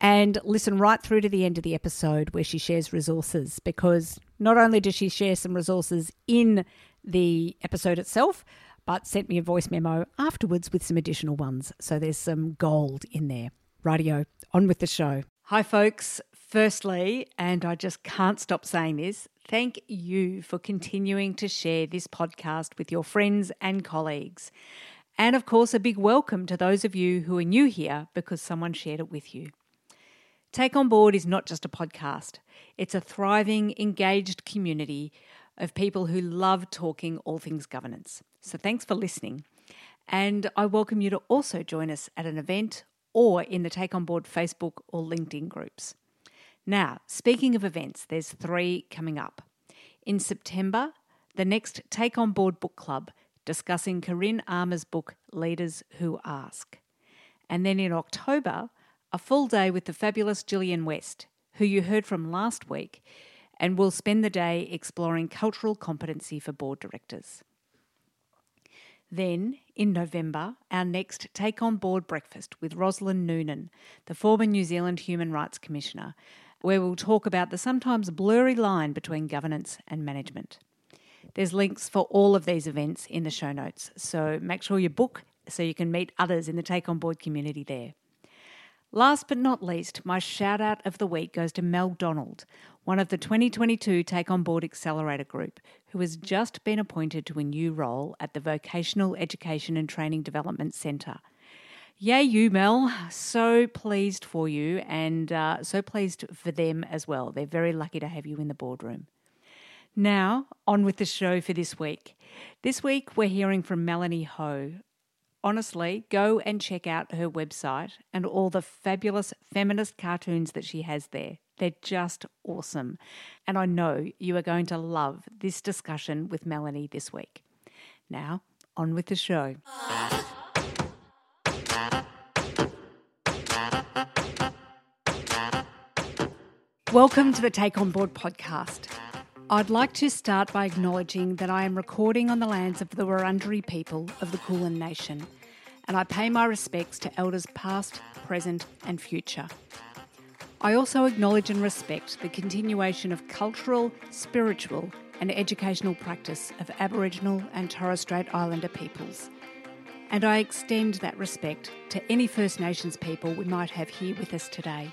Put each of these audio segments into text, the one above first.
and listen right through to the end of the episode where she shares resources because not only does she share some resources in the episode itself, but sent me a voice memo afterwards with some additional ones. So there's some gold in there. Radio, on with the show. Hi, folks. Firstly, and I just can't stop saying this, thank you for continuing to share this podcast with your friends and colleagues. And of course, a big welcome to those of you who are new here because someone shared it with you. Take On Board is not just a podcast, it's a thriving, engaged community of people who love talking all things governance. So thanks for listening. And I welcome you to also join us at an event or in the Take On Board Facebook or LinkedIn groups. Now, speaking of events, there's three coming up. In September, the next Take On Board book club discussing Corinne Armour's book Leaders Who Ask. And then in October, a full day with the fabulous Gillian West, who you heard from last week, and we'll spend the day exploring cultural competency for board directors. Then, in November, our next Take On Board breakfast with Rosslyn Noonan, the former New Zealand Human Rights Commissioner, where we'll talk about the sometimes blurry line between governance and management. There's links for all of these events in the show notes, so make sure you book so you can meet others in the Take On Board community there. Last but not least, my shout out of the week goes to Mel Donald, one of the 2022 Take On Board Accelerator Group, who has just been appointed to a new role at the Vocational Education and Training Development Centre. Yay, you, Mel. So pleased for you and uh, so pleased for them as well. They're very lucky to have you in the boardroom. Now, on with the show for this week. This week, we're hearing from Melanie Ho, honestly, go and check out her website and all the fabulous feminist cartoons that she has there. They're just awesome. And I know you are going to love this discussion with Melanie this week. Now, on with the show. Welcome to the Take On Board podcast. I'd like to start by acknowledging that I am recording on the lands of the Wurundjeri people of the Kulin Nation, and I pay my respects to elders past, present, and future. I also acknowledge and respect the continuation of cultural, spiritual, and educational practice of Aboriginal and Torres Strait Islander peoples. And I extend that respect to any First Nations people we might have here with us today.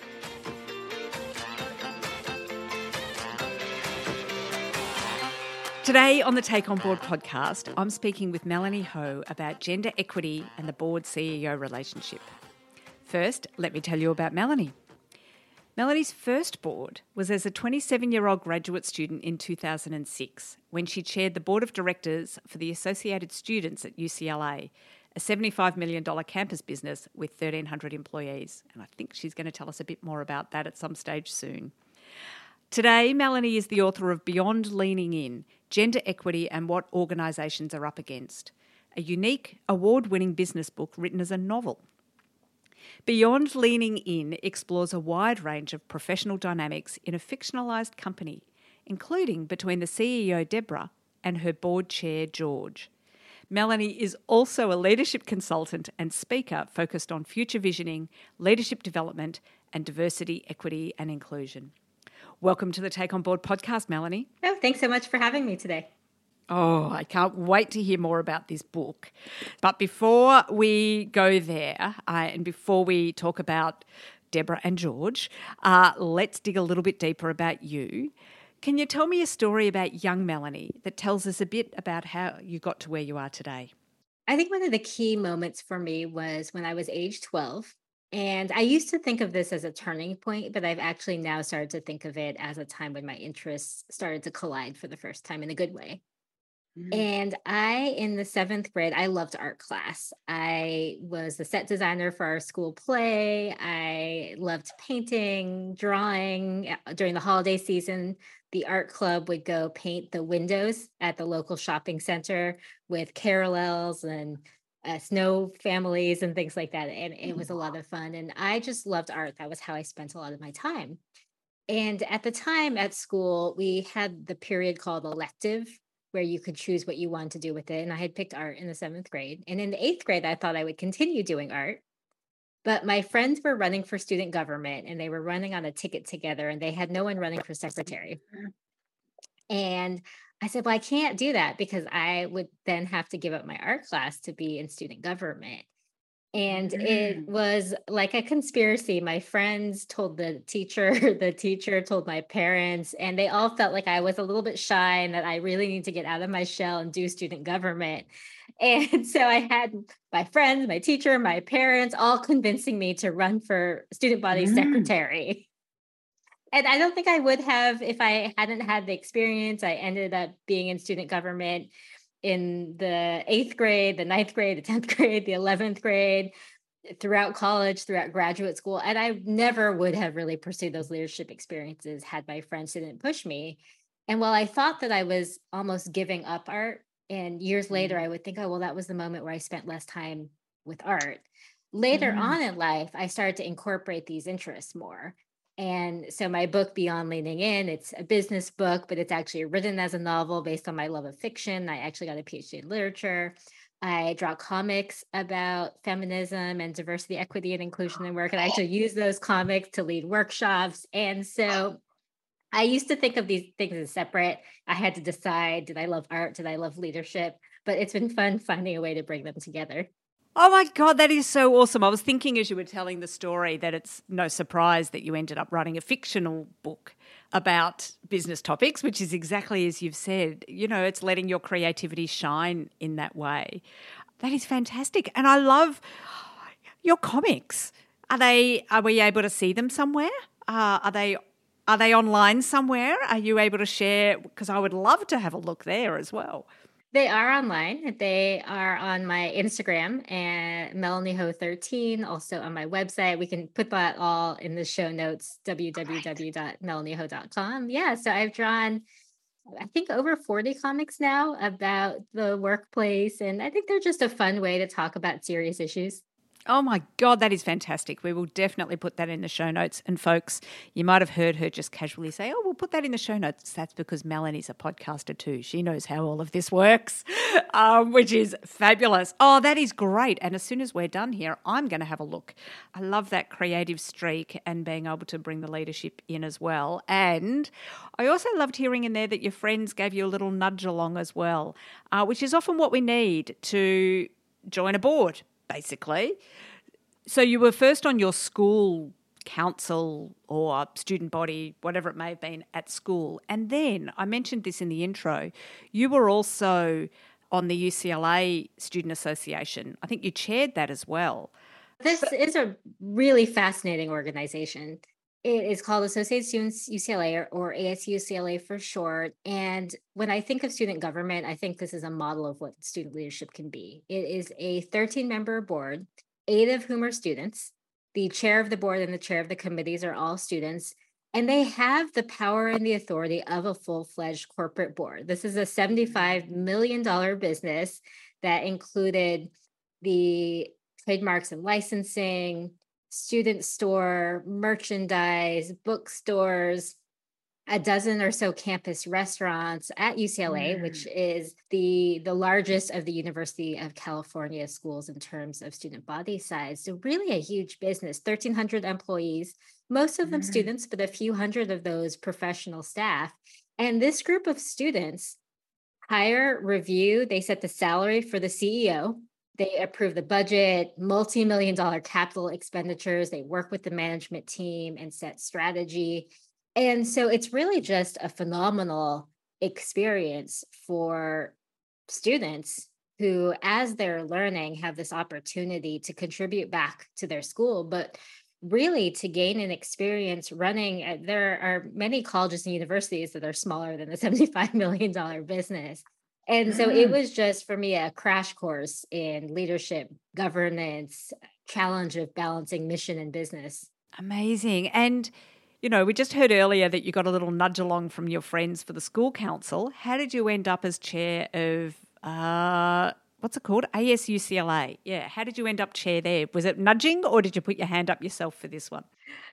Today on the Take On Board podcast, I'm speaking with Melanie Ho about gender equity and the board CEO relationship. First, let me tell you about Melanie. Melanie's first board was as a 27 year old graduate student in 2006 when she chaired the board of directors for the Associated Students at UCLA, a $75 million campus business with 1,300 employees. And I think she's going to tell us a bit more about that at some stage soon. Today, Melanie is the author of Beyond Leaning In Gender Equity and What Organisations Are Up Against, a unique, award winning business book written as a novel. Beyond Leaning In explores a wide range of professional dynamics in a fictionalised company, including between the CEO Deborah and her board chair George. Melanie is also a leadership consultant and speaker focused on future visioning, leadership development, and diversity, equity, and inclusion. Welcome to the Take On Board podcast, Melanie. Oh, thanks so much for having me today. Oh, I can't wait to hear more about this book. But before we go there, uh, and before we talk about Deborah and George, uh, let's dig a little bit deeper about you. Can you tell me a story about young Melanie that tells us a bit about how you got to where you are today? I think one of the key moments for me was when I was age 12. And I used to think of this as a turning point, but I've actually now started to think of it as a time when my interests started to collide for the first time in a good way. Mm-hmm. And I, in the seventh grade, I loved art class. I was the set designer for our school play. I loved painting, drawing. During the holiday season, the art club would go paint the windows at the local shopping center with carousels and uh, snow families and things like that. And it was a lot of fun. And I just loved art. That was how I spent a lot of my time. And at the time at school, we had the period called elective, where you could choose what you wanted to do with it. And I had picked art in the seventh grade. And in the eighth grade, I thought I would continue doing art. But my friends were running for student government and they were running on a ticket together and they had no one running for secretary. And I said, Well, I can't do that because I would then have to give up my art class to be in student government and mm. it was like a conspiracy my friends told the teacher the teacher told my parents and they all felt like i was a little bit shy and that i really need to get out of my shell and do student government and so i had my friends my teacher my parents all convincing me to run for student body mm. secretary and i don't think i would have if i hadn't had the experience i ended up being in student government in the eighth grade, the ninth grade, the 10th grade, the 11th grade, throughout college, throughout graduate school. And I never would have really pursued those leadership experiences had my friends didn't push me. And while I thought that I was almost giving up art, and years later mm-hmm. I would think, oh, well, that was the moment where I spent less time with art. Later mm-hmm. on in life, I started to incorporate these interests more. And so my book, Beyond Leaning In, it's a business book, but it's actually written as a novel based on my love of fiction. I actually got a PhD in literature. I draw comics about feminism and diversity, equity, and inclusion in work. And I actually use those comics to lead workshops. And so I used to think of these things as separate. I had to decide did I love art? Did I love leadership? But it's been fun finding a way to bring them together. Oh my God, that is so awesome. I was thinking as you were telling the story that it's no surprise that you ended up writing a fictional book about business topics, which is exactly as you've said. You know, it's letting your creativity shine in that way. That is fantastic. And I love your comics. Are they are we able to see them somewhere? Uh, are they are they online somewhere? Are you able to share because I would love to have a look there as well. They are online. They are on my Instagram and Melanie Ho 13, also on my website. We can put that all in the show notes, www.melanieho.com. Yeah, so I've drawn I think over 40 comics now about the workplace. And I think they're just a fun way to talk about serious issues. Oh my God, that is fantastic. We will definitely put that in the show notes. And folks, you might have heard her just casually say, Oh, we'll put that in the show notes. That's because Melanie's a podcaster too. She knows how all of this works, um, which is fabulous. Oh, that is great. And as soon as we're done here, I'm going to have a look. I love that creative streak and being able to bring the leadership in as well. And I also loved hearing in there that your friends gave you a little nudge along as well, uh, which is often what we need to join a board basically. So you were first on your school council or student body, whatever it may have been at school. And then I mentioned this in the intro, you were also on the UCLA Student Association. I think you chaired that as well. This is a really fascinating organization. It is called Associated Students UCLA or, or ASUCLA for short. And when I think of student government, I think this is a model of what student leadership can be. It is a 13 member board, eight of whom are students. The chair of the board and the chair of the committees are all students. And they have the power and the authority of a full fledged corporate board. This is a $75 million business that included the trademarks and licensing, student store, merchandise, bookstores, a dozen or so campus restaurants at UCLA, mm. which is the the largest of the University of California schools in terms of student body size. So really a huge business, 1300 employees, most of them mm. students, but a few hundred of those professional staff. And this group of students hire, review, they set the salary for the CEO, they approve the budget, multi million dollar capital expenditures. They work with the management team and set strategy. And so it's really just a phenomenal experience for students who, as they're learning, have this opportunity to contribute back to their school, but really to gain an experience running. There are many colleges and universities that are smaller than a $75 million business. And so it mm. was just for me a crash course in leadership, governance, challenge of balancing mission and business. Amazing. And you know, we just heard earlier that you got a little nudge along from your friends for the school council. How did you end up as chair of uh, what's it called? ASUCLA. Yeah. How did you end up chair there? Was it nudging or did you put your hand up yourself for this one?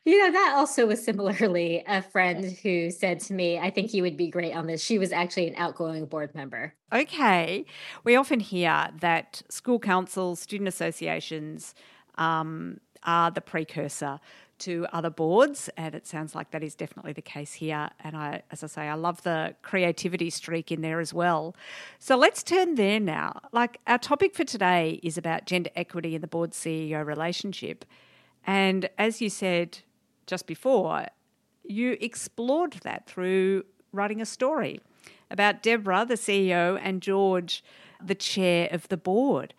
You know, that also was similarly a friend who said to me, I think you would be great on this. She was actually an outgoing board member. Okay. We often hear that school councils, student associations um, are the precursor to other boards, and it sounds like that is definitely the case here. And I, as I say, I love the creativity streak in there as well. So let's turn there now. Like our topic for today is about gender equity in the board CEO relationship, and as you said just before, you explored that through writing a story about Deborah, the CEO, and George, the chair of the board.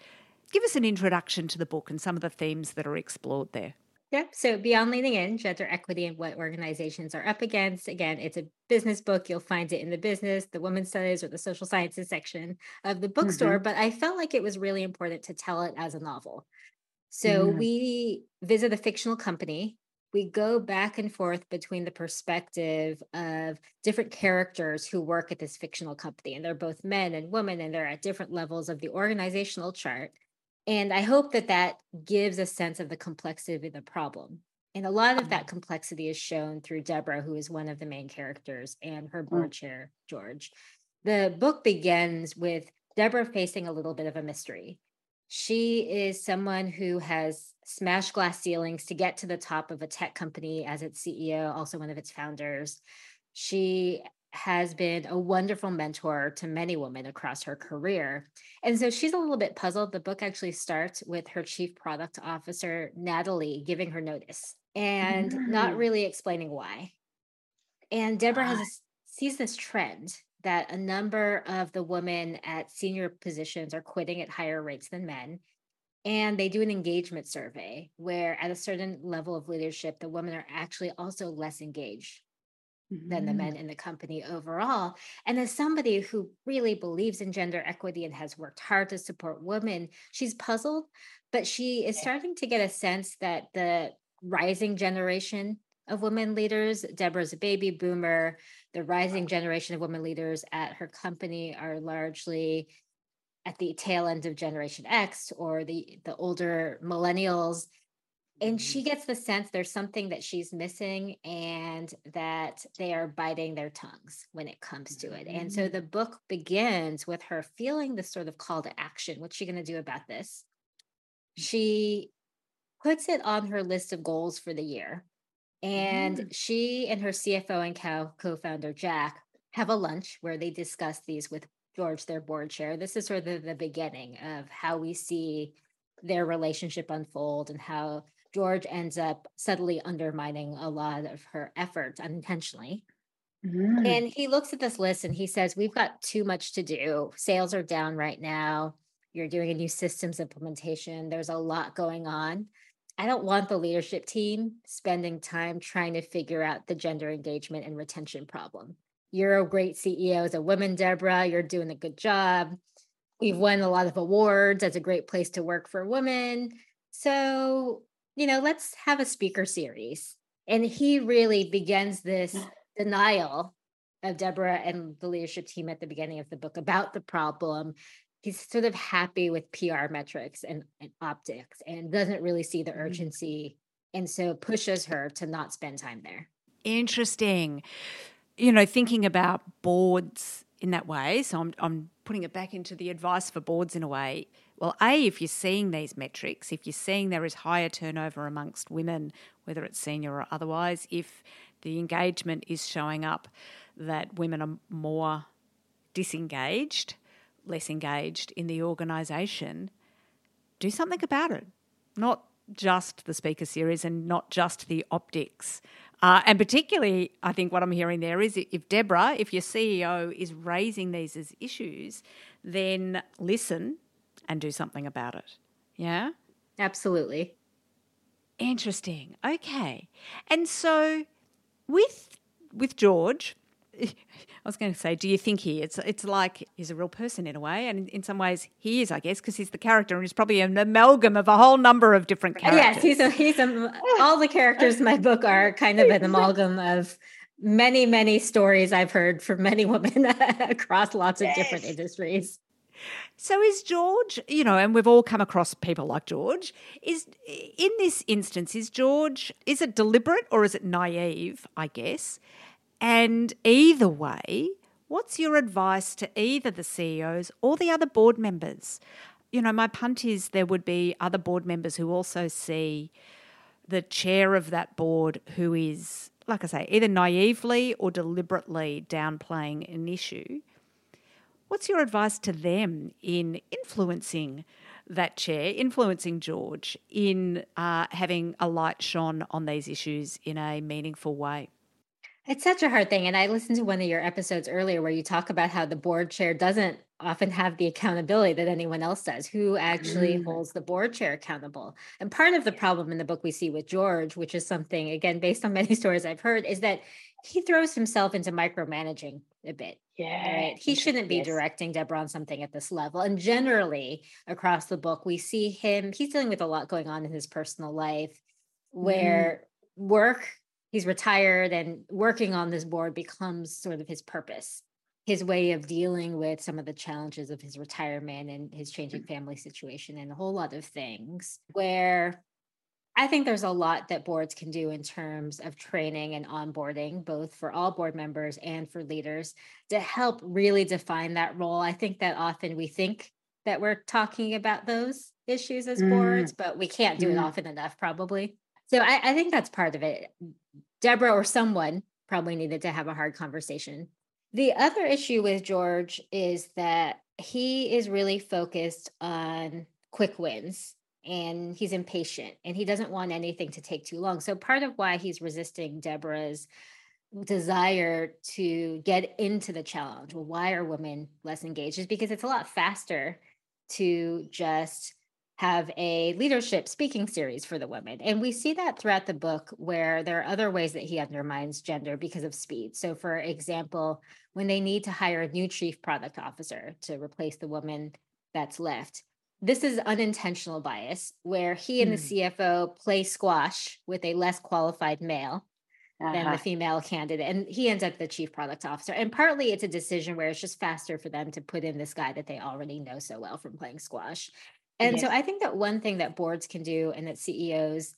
Give us an introduction to the book and some of the themes that are explored there. Yep. So Beyond Leaning In, Gender Equity and What Organizations Are Up Against. Again, it's a business book. You'll find it in the business, the women's studies, or the social sciences section of the bookstore. Mm-hmm. But I felt like it was really important to tell it as a novel. So mm. we visit a fictional company. We go back and forth between the perspective of different characters who work at this fictional company. And they're both men and women, and they're at different levels of the organizational chart. And I hope that that gives a sense of the complexity of the problem. And a lot of that mm-hmm. complexity is shown through Deborah, who is one of the main characters, and her mm. board chair, George. The book begins with Deborah facing a little bit of a mystery. She is someone who has smashed glass ceilings to get to the top of a tech company as its CEO, also one of its founders. She has been a wonderful mentor to many women across her career. And so she's a little bit puzzled. The book actually starts with her chief product officer, Natalie, giving her notice and mm. not really explaining why. And Deborah has a, sees this trend that a number of the women at senior positions are quitting at higher rates than men. And they do an engagement survey where, at a certain level of leadership, the women are actually also less engaged mm-hmm. than the mm-hmm. men in the company overall. And as somebody who really believes in gender equity and has worked hard to support women, she's puzzled, but she is starting to get a sense that the rising generation of women leaders, Deborah's a baby boomer, the rising generation of women leaders at her company are largely at the tail end of generation x or the the older millennials and mm-hmm. she gets the sense there's something that she's missing and that they are biting their tongues when it comes to it. And so mm-hmm. the book begins with her feeling this sort of call to action. What's she going to do about this? She puts it on her list of goals for the year. And mm. she and her CFO and co founder, Jack, have a lunch where they discuss these with George, their board chair. This is sort of the beginning of how we see their relationship unfold and how George ends up subtly undermining a lot of her efforts unintentionally. Mm-hmm. And he looks at this list and he says, We've got too much to do. Sales are down right now. You're doing a new systems implementation. There's a lot going on. I don't want the leadership team spending time trying to figure out the gender engagement and retention problem. You're a great CEO as a woman, Deborah. You're doing a good job. We've won a lot of awards as a great place to work for women. So you know, let's have a speaker series. And he really begins this denial of Deborah and the leadership team at the beginning of the book about the problem. He's sort of happy with PR metrics and, and optics and doesn't really see the mm-hmm. urgency. And so pushes her to not spend time there. Interesting. You know, thinking about boards in that way. So I'm, I'm putting it back into the advice for boards in a way. Well, A, if you're seeing these metrics, if you're seeing there is higher turnover amongst women, whether it's senior or otherwise, if the engagement is showing up that women are more disengaged, less engaged in the organisation, do something about it. Not just the speaker series and not just the optics. Uh, and particularly, I think what I'm hearing there is if Deborah, if your CEO is raising these as issues, then listen and do something about it. Yeah? Absolutely. Interesting. Okay. And so with with George, I was going to say, do you think he? It's it's like he's a real person in a way, and in, in some ways he is, I guess, because he's the character, and he's probably an amalgam of a whole number of different characters. Yes, he's a, he's a, all the characters in my book are kind of an amalgam of many many stories I've heard from many women across lots of yes. different industries. So is George, you know, and we've all come across people like George, is in this instance, is George, is it deliberate or is it naive, I guess? And either way, what's your advice to either the CEOs or the other board members? You know, my punt is there would be other board members who also see the chair of that board who is, like I say, either naively or deliberately downplaying an issue. What's your advice to them in influencing that chair, influencing George in uh, having a light shone on these issues in a meaningful way? It's such a hard thing. And I listened to one of your episodes earlier where you talk about how the board chair doesn't often have the accountability that anyone else does. Who actually mm. holds the board chair accountable? And part of the problem in the book we see with George, which is something, again, based on many stories I've heard, is that he throws himself into micromanaging a bit. Yeah. Right. He shouldn't be yes. directing Deborah on something at this level. And generally across the book, we see him, he's dealing with a lot going on in his personal life mm-hmm. where mm. work he's retired and working on this board becomes sort of his purpose his way of dealing with some of the challenges of his retirement and his changing family situation and a whole lot of things where I think there's a lot that boards can do in terms of training and onboarding, both for all board members and for leaders, to help really define that role. I think that often we think that we're talking about those issues as mm. boards, but we can't do mm. it often enough, probably. So I, I think that's part of it. Deborah or someone probably needed to have a hard conversation. The other issue with George is that he is really focused on quick wins and he's impatient and he doesn't want anything to take too long. So part of why he's resisting Deborah's desire to get into the challenge, well, why are women less engaged? Is because it's a lot faster to just have a leadership speaking series for the women. And we see that throughout the book where there are other ways that he undermines gender because of speed. So, for example, when they need to hire a new chief product officer to replace the woman that's left, this is unintentional bias where he and the hmm. CFO play squash with a less qualified male. Uh-huh. than the uh-huh. female candidate. And he ends up the chief product officer. And partly it's a decision where it's just faster for them to put in this guy that they already know so well from playing squash. And yes. so I think that one thing that boards can do and that CEOs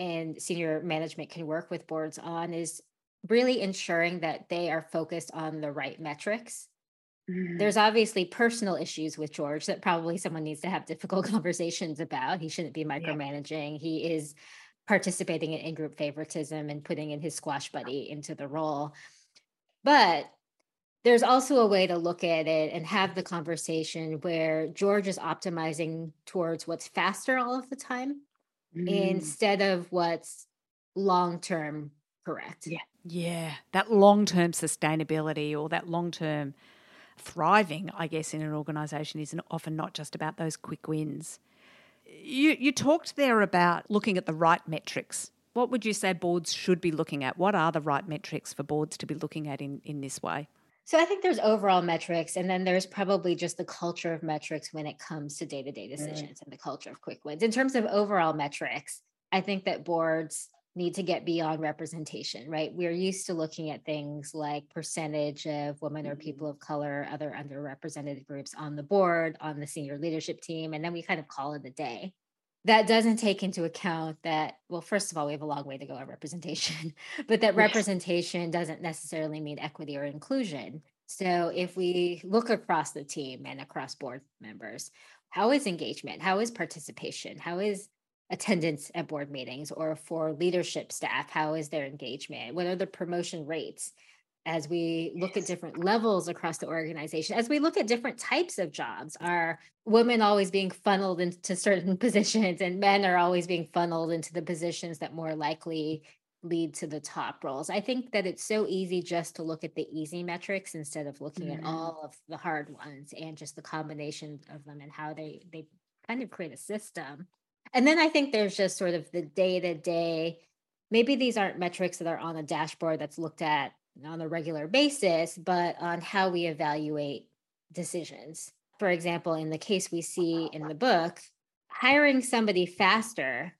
and senior management can work with boards on is really ensuring that they are focused on the right metrics. Mm-hmm. There's obviously personal issues with George that probably someone needs to have difficult conversations about. He shouldn't be micromanaging. Yeah. He is participating in in-group favoritism and putting in his squash buddy into the role. But there's also a way to look at it and have the conversation where George is optimizing towards what's faster all of the time mm. instead of what's long term correct. Yeah. Yeah. That long term sustainability or that long term thriving, I guess, in an organization is often not just about those quick wins. You, you talked there about looking at the right metrics. What would you say boards should be looking at? What are the right metrics for boards to be looking at in, in this way? So I think there's overall metrics, and then there's probably just the culture of metrics when it comes to day to day decisions mm. and the culture of quick wins. In terms of overall metrics, I think that boards need to get beyond representation, right? We're used to looking at things like percentage of women or people mm-hmm. of color, other underrepresented groups on the board, on the senior leadership team, and then we kind of call it a day. That doesn't take into account that well first of all we have a long way to go on representation but that representation doesn't necessarily mean equity or inclusion. So if we look across the team and across board members how is engagement? How is participation? How is attendance at board meetings or for leadership staff how is their engagement what are the promotion rates as we look at different levels across the organization, as we look at different types of jobs, are women always being funneled into certain positions and men are always being funneled into the positions that more likely lead to the top roles. I think that it's so easy just to look at the easy metrics instead of looking mm-hmm. at all of the hard ones and just the combination of them and how they they kind of create a system. And then I think there's just sort of the day to day. Maybe these aren't metrics that are on a dashboard that's looked at on a regular basis, but on how we evaluate decisions. For example, in the case we see in the book, hiring somebody faster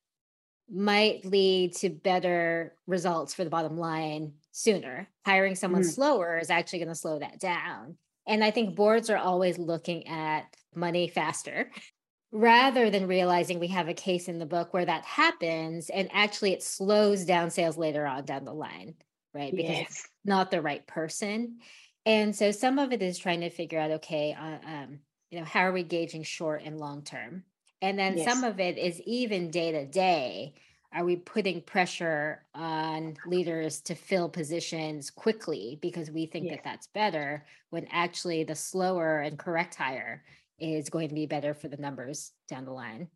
might lead to better results for the bottom line sooner. Hiring someone mm. slower is actually going to slow that down. And I think boards are always looking at money faster rather than realizing we have a case in the book where that happens and actually it slows down sales later on down the line, right? Because yes. it's not the right person. And so some of it is trying to figure out okay, uh, um, you know, how are we gauging short and long term? And then yes. some of it is even day to day. Are we putting pressure on leaders to fill positions quickly because we think that that's better when actually the slower and correct hire is going to be better for the numbers down the line?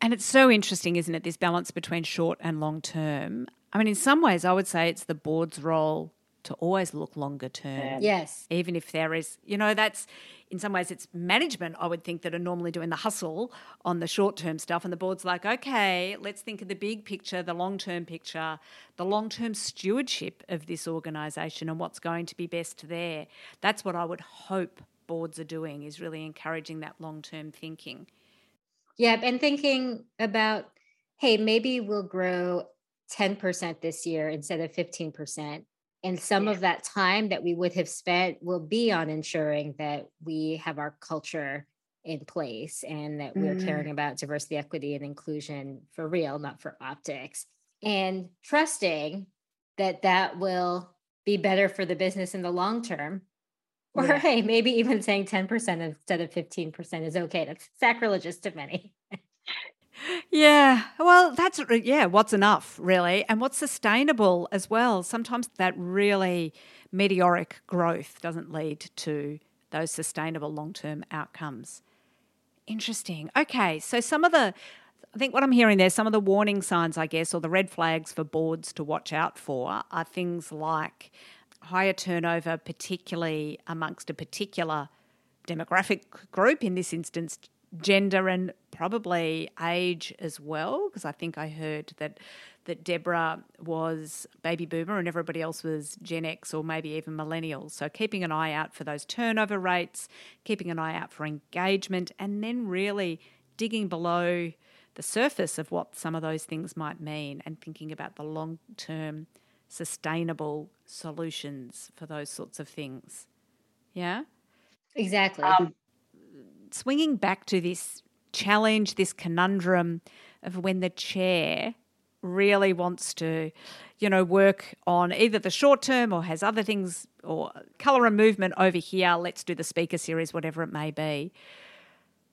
And it's so interesting, isn't it? This balance between short and long term. I mean, in some ways, I would say it's the board's role to always look longer term. Yes. Even if there is, you know, that's in some ways it's management, I would think, that are normally doing the hustle on the short term stuff. And the board's like, okay, let's think of the big picture, the long term picture, the long term stewardship of this organisation and what's going to be best there. That's what I would hope boards are doing, is really encouraging that long term thinking. Yeah. And thinking about, hey, maybe we'll grow 10% this year instead of 15% and some yeah. of that time that we would have spent will be on ensuring that we have our culture in place and that we're mm. caring about diversity, equity, and inclusion for real, not for optics. And trusting that that will be better for the business in the long term. Or yeah. hey, maybe even saying 10% instead of 15% is okay. That's sacrilegious to many. Yeah, well, that's yeah. What's enough, really, and what's sustainable as well. Sometimes that really meteoric growth doesn't lead to those sustainable long-term outcomes. Interesting. Okay, so some of the, I think what I'm hearing there, some of the warning signs, I guess, or the red flags for boards to watch out for are things like higher turnover, particularly amongst a particular demographic group. In this instance, gender and probably age as well, because I think I heard that that Deborah was baby boomer and everybody else was Gen X or maybe even millennials. So keeping an eye out for those turnover rates, keeping an eye out for engagement, and then really digging below the surface of what some of those things might mean and thinking about the long term sustainable solutions for those sorts of things. Yeah? Exactly. Um, swinging back to this challenge, this conundrum of when the chair really wants to, you know, work on either the short term or has other things or colour and movement over here. Let's do the speaker series, whatever it may be.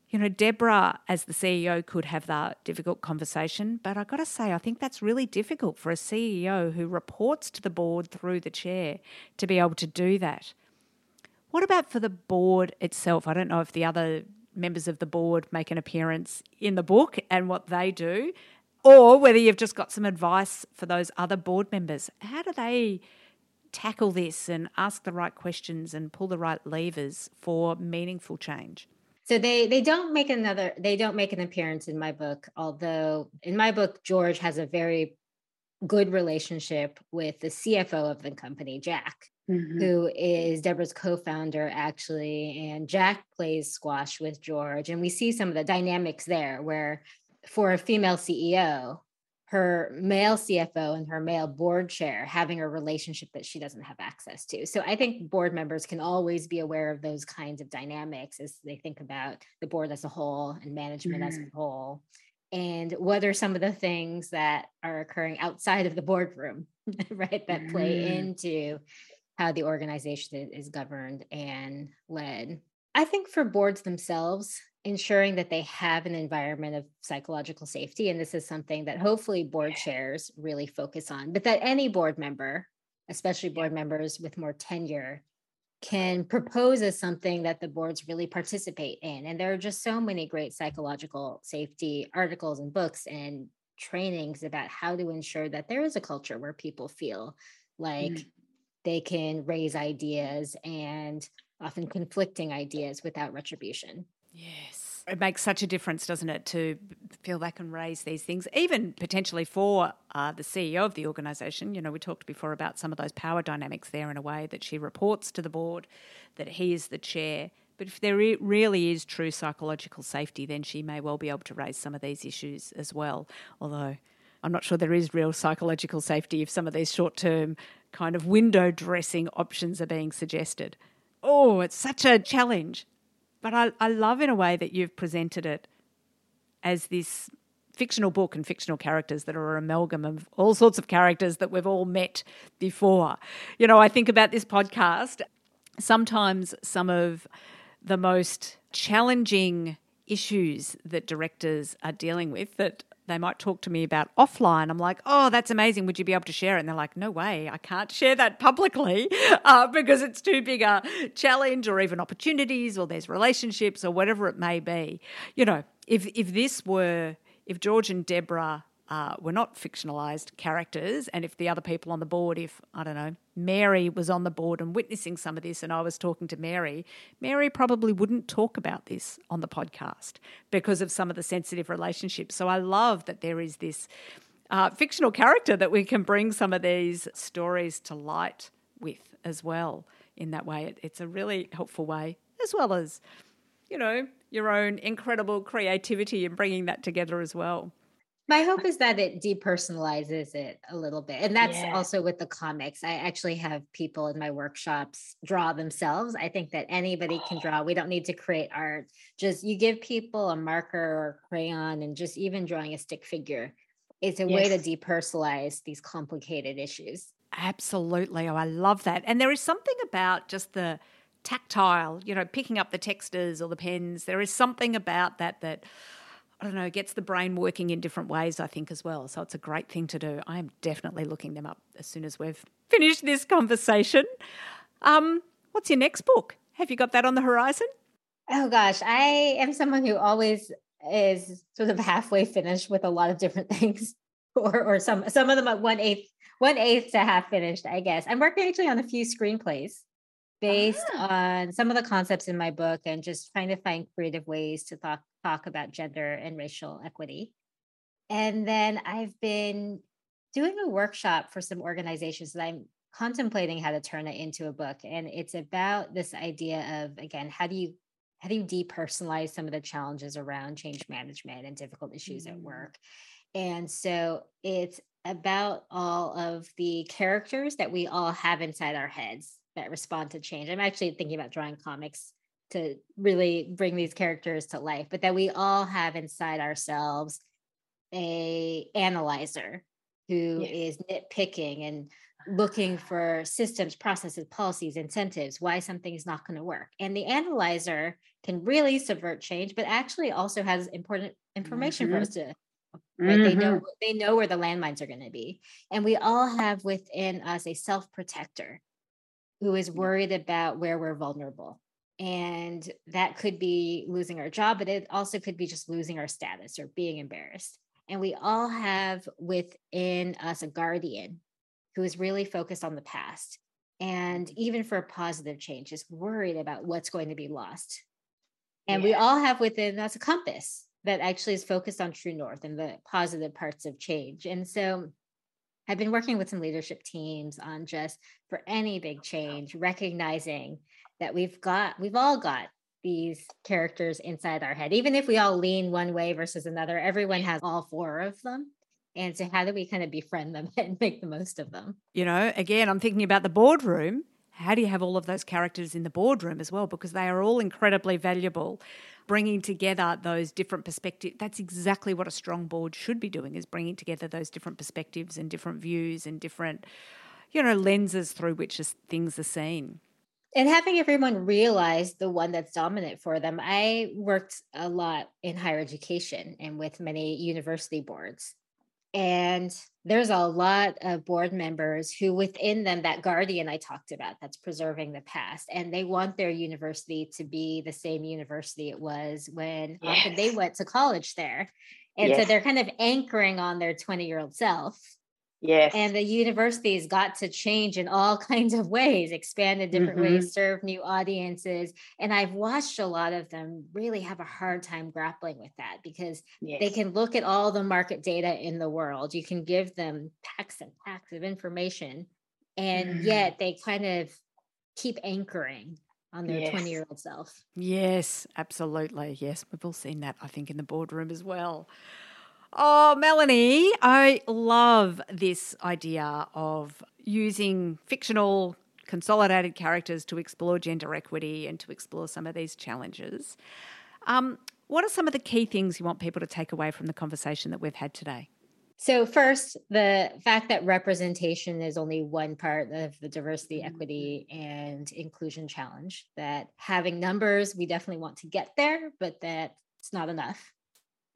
You know, Deborah, as the CEO, could have that difficult conversation, but I got to say, I think that's really difficult for a CEO who reports to the board through the chair to be able to do that. What about for the board itself? I don't know if the other members of the board make an appearance in the book and what they do, or whether you've just got some advice for those other board members. How do they tackle this and ask the right questions and pull the right levers for meaningful change? So they they don't make another they don't make an appearance in my book, although in my book George has a very good relationship with the CFO of the company, Jack mm-hmm. who is Deborah's co-founder actually, and Jack plays squash with George, and we see some of the dynamics there where for a female CEO, her male CFO and her male board chair having a relationship that she doesn't have access to. So I think board members can always be aware of those kinds of dynamics as they think about the board as a whole and management mm. as a mm-hmm. whole. And what are some of the things that are occurring outside of the boardroom, right, that mm. play mm-hmm. into how the organization is governed and led. I think for boards themselves, ensuring that they have an environment of psychological safety, and this is something that hopefully board chairs really focus on, but that any board member, especially board members with more tenure, can propose as something that the boards really participate in. And there are just so many great psychological safety articles and books and trainings about how to ensure that there is a culture where people feel like mm. they can raise ideas and often conflicting ideas without retribution. Yes it makes such a difference, doesn't it, to feel they can raise these things, even potentially for uh, the CEO of the organisation. You know, we talked before about some of those power dynamics there in a way that she reports to the board, that he is the chair. But if there really is true psychological safety, then she may well be able to raise some of these issues as well. Although I'm not sure there is real psychological safety if some of these short term kind of window dressing options are being suggested. Oh, it's such a challenge. But I, I love in a way that you've presented it as this fictional book and fictional characters that are an amalgam of all sorts of characters that we've all met before. You know, I think about this podcast, sometimes some of the most challenging issues that directors are dealing with that they might talk to me about offline. I'm like, oh, that's amazing. Would you be able to share it? And they're like, no way, I can't share that publicly uh, because it's too big a challenge or even opportunities or there's relationships or whatever it may be. You know, if if this were if George and Deborah uh, were not fictionalized characters. And if the other people on the board, if, I don't know, Mary was on the board and witnessing some of this and I was talking to Mary, Mary probably wouldn't talk about this on the podcast because of some of the sensitive relationships. So I love that there is this uh, fictional character that we can bring some of these stories to light with as well in that way. It, it's a really helpful way, as well as, you know, your own incredible creativity in bringing that together as well my hope is that it depersonalizes it a little bit and that's yeah. also with the comics i actually have people in my workshops draw themselves i think that anybody can oh. draw we don't need to create art just you give people a marker or crayon and just even drawing a stick figure it's a yes. way to depersonalize these complicated issues absolutely oh i love that and there is something about just the tactile you know picking up the textures or the pens there is something about that that I don't know, gets the brain working in different ways, I think, as well. So it's a great thing to do. I am definitely looking them up as soon as we've finished this conversation. Um, what's your next book? Have you got that on the horizon? Oh, gosh. I am someone who always is sort of halfway finished with a lot of different things, or, or some, some of them at one eighth, one eighth to half finished, I guess. I'm working actually on a few screenplays based ah. on some of the concepts in my book and just trying to find creative ways to talk talk about gender and racial equity. And then I've been doing a workshop for some organizations that I'm contemplating how to turn it into a book and it's about this idea of again how do you how do you depersonalize some of the challenges around change management and difficult issues mm-hmm. at work and so it's about all of the characters that we all have inside our heads that respond to change. I'm actually thinking about drawing comics to really bring these characters to life, but that we all have inside ourselves a analyzer who is nitpicking and looking for systems, processes, policies, incentives, why something is not going to work. And the analyzer can really subvert change, but actually also has important information mm-hmm. for us to right mm-hmm. they know mm-hmm. they know where the landmines are going to be and we all have within us a self protector who is worried about where we're vulnerable. And that could be losing our job, but it also could be just losing our status or being embarrassed. And we all have within us a guardian who is really focused on the past. And even for a positive change, is worried about what's going to be lost. And yeah. we all have within us a compass that actually is focused on true north and the positive parts of change. And so I've been working with some leadership teams on just for any big change, recognizing that we've got, we've all got these characters inside our head. Even if we all lean one way versus another, everyone has all four of them. And so, how do we kind of befriend them and make the most of them? You know, again, I'm thinking about the boardroom. How do you have all of those characters in the boardroom as well? Because they are all incredibly valuable bringing together those different perspectives. That's exactly what a strong board should be doing is bringing together those different perspectives and different views and different, you know, lenses through which things are seen. And having everyone realize the one that's dominant for them. I worked a lot in higher education and with many university boards. And there's a lot of board members who, within them, that guardian I talked about, that's preserving the past, and they want their university to be the same university it was when yes. often they went to college there. And yes. so they're kind of anchoring on their 20 year old self. Yes. And the universities got to change in all kinds of ways, expand in different mm-hmm. ways, serve new audiences. And I've watched a lot of them really have a hard time grappling with that because yes. they can look at all the market data in the world. You can give them packs and packs of information. And mm-hmm. yet they kind of keep anchoring on their 20 year old self. Yes, absolutely. Yes, we've all seen that, I think, in the boardroom as well. Oh, Melanie, I love this idea of using fictional consolidated characters to explore gender equity and to explore some of these challenges. Um, what are some of the key things you want people to take away from the conversation that we've had today? So, first, the fact that representation is only one part of the diversity, mm-hmm. equity, and inclusion challenge, that having numbers, we definitely want to get there, but that it's not enough.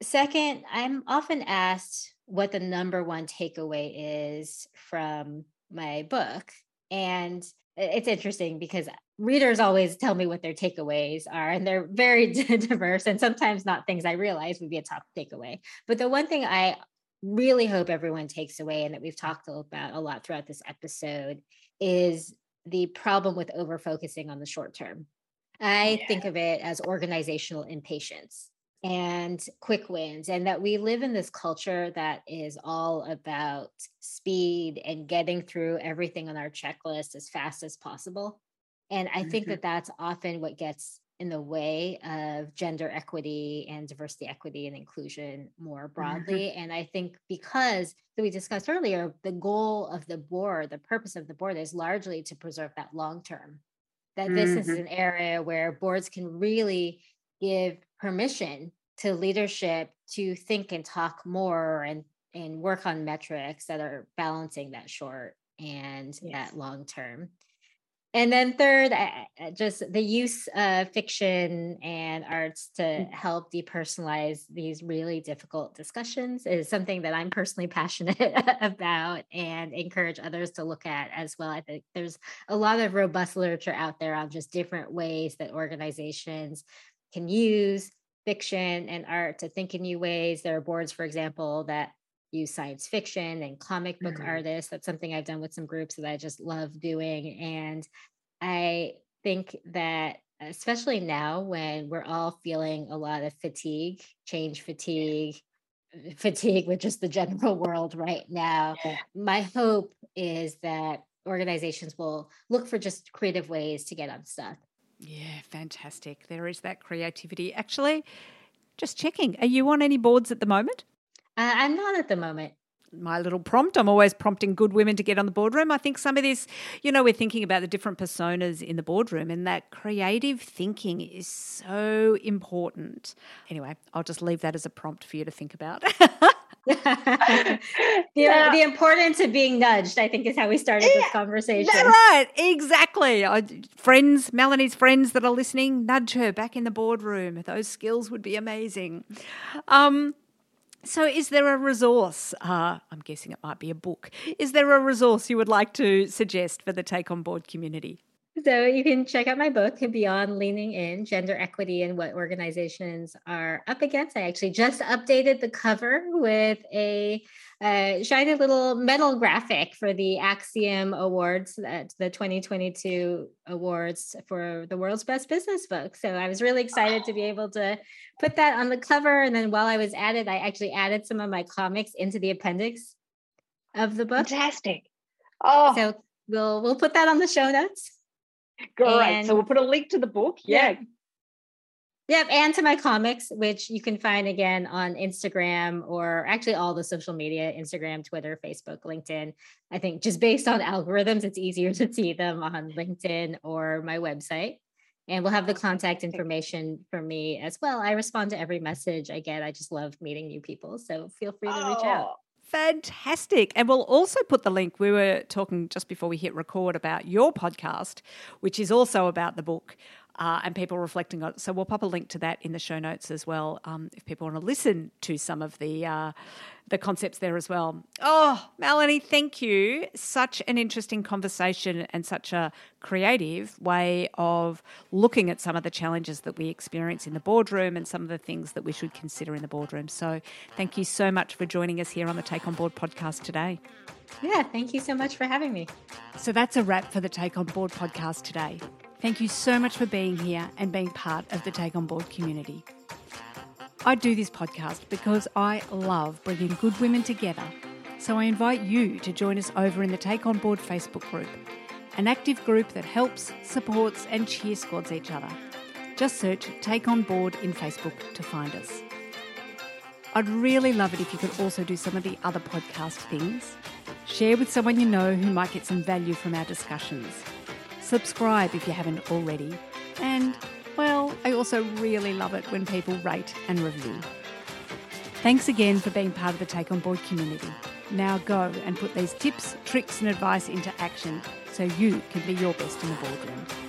Second, I'm often asked what the number one takeaway is from my book. And it's interesting because readers always tell me what their takeaways are, and they're very diverse and sometimes not things I realize would be a top takeaway. But the one thing I really hope everyone takes away and that we've talked about a lot throughout this episode is the problem with over focusing on the short term. I yeah. think of it as organizational impatience and quick wins, and that we live in this culture that is all about speed and getting through everything on our checklist as fast as possible. And I mm-hmm. think that that's often what gets in the way of gender equity and diversity, equity, and inclusion more mm-hmm. broadly. Mm-hmm. And I think because we discussed earlier, the goal of the board, the purpose of the board is largely to preserve that long term. That mm-hmm. this is mm-hmm. an area where boards can really give permission to leadership to think and talk more and and work on metrics that are balancing that short and yes. that long term and then third just the use of fiction and arts to mm. help depersonalize these really difficult discussions is something that i'm personally passionate about and encourage others to look at as well i think there's a lot of robust literature out there on just different ways that organizations can use fiction and art to think in new ways there are boards for example that use science fiction and comic book mm-hmm. artists. That's something I've done with some groups that I just love doing. And I think that especially now when we're all feeling a lot of fatigue, change fatigue, fatigue with just the general world right now, yeah. my hope is that organizations will look for just creative ways to get unstuck. Yeah, fantastic. There is that creativity. Actually, just checking, are you on any boards at the moment? Uh, I'm not at the moment. My little prompt. I'm always prompting good women to get on the boardroom. I think some of this, you know, we're thinking about the different personas in the boardroom, and that creative thinking is so important. Anyway, I'll just leave that as a prompt for you to think about. the, yeah. the importance of being nudged, I think, is how we started yeah, this conversation. Right, exactly. I, friends, Melanie's friends that are listening, nudge her back in the boardroom. Those skills would be amazing. Um, so, is there a resource? Uh, I'm guessing it might be a book. Is there a resource you would like to suggest for the Take On Board community? So, you can check out my book, Beyond Leaning In Gender Equity and What Organizations Are Up Against. I actually just updated the cover with a uh, shiny little metal graphic for the Axiom Awards, that the 2022 awards for the world's best business book. So I was really excited to be able to put that on the cover. And then while I was at it, I actually added some of my comics into the appendix of the book. Fantastic. Oh, so we'll we'll put that on the show notes. Great. And, so we'll put a link to the book. Yeah. yeah. Yep, and to my comics, which you can find again on Instagram or actually all the social media Instagram, Twitter, Facebook, LinkedIn. I think just based on algorithms, it's easier to see them on LinkedIn or my website. And we'll have the contact information for me as well. I respond to every message I get. I just love meeting new people. So feel free to reach out. Oh, Fantastic. And we'll also put the link. We were talking just before we hit record about your podcast, which is also about the book uh, and people reflecting on it. So we'll pop a link to that in the show notes as well um, if people want to listen to some of the uh, the concepts there as well. Oh, Melanie, thank you. Such an interesting conversation and such a creative way of looking at some of the challenges that we experience in the boardroom and some of the things that we should consider in the boardroom. So thank you so much for joining us here on the Take On Board podcast today. Yeah, thank you so much for having me. So that's a wrap for the Take On Board podcast today. Thank you so much for being here and being part of the Take On Board community. I do this podcast because I love bringing good women together. So I invite you to join us over in the Take On Board Facebook group, an active group that helps, supports, and cheer squads each other. Just search Take On Board in Facebook to find us. I'd really love it if you could also do some of the other podcast things. Share with someone you know who might get some value from our discussions. Subscribe if you haven't already. And well, I also really love it when people rate and review. Thanks again for being part of the Take On Board community. Now go and put these tips, tricks, and advice into action so you can be your best in the boardroom.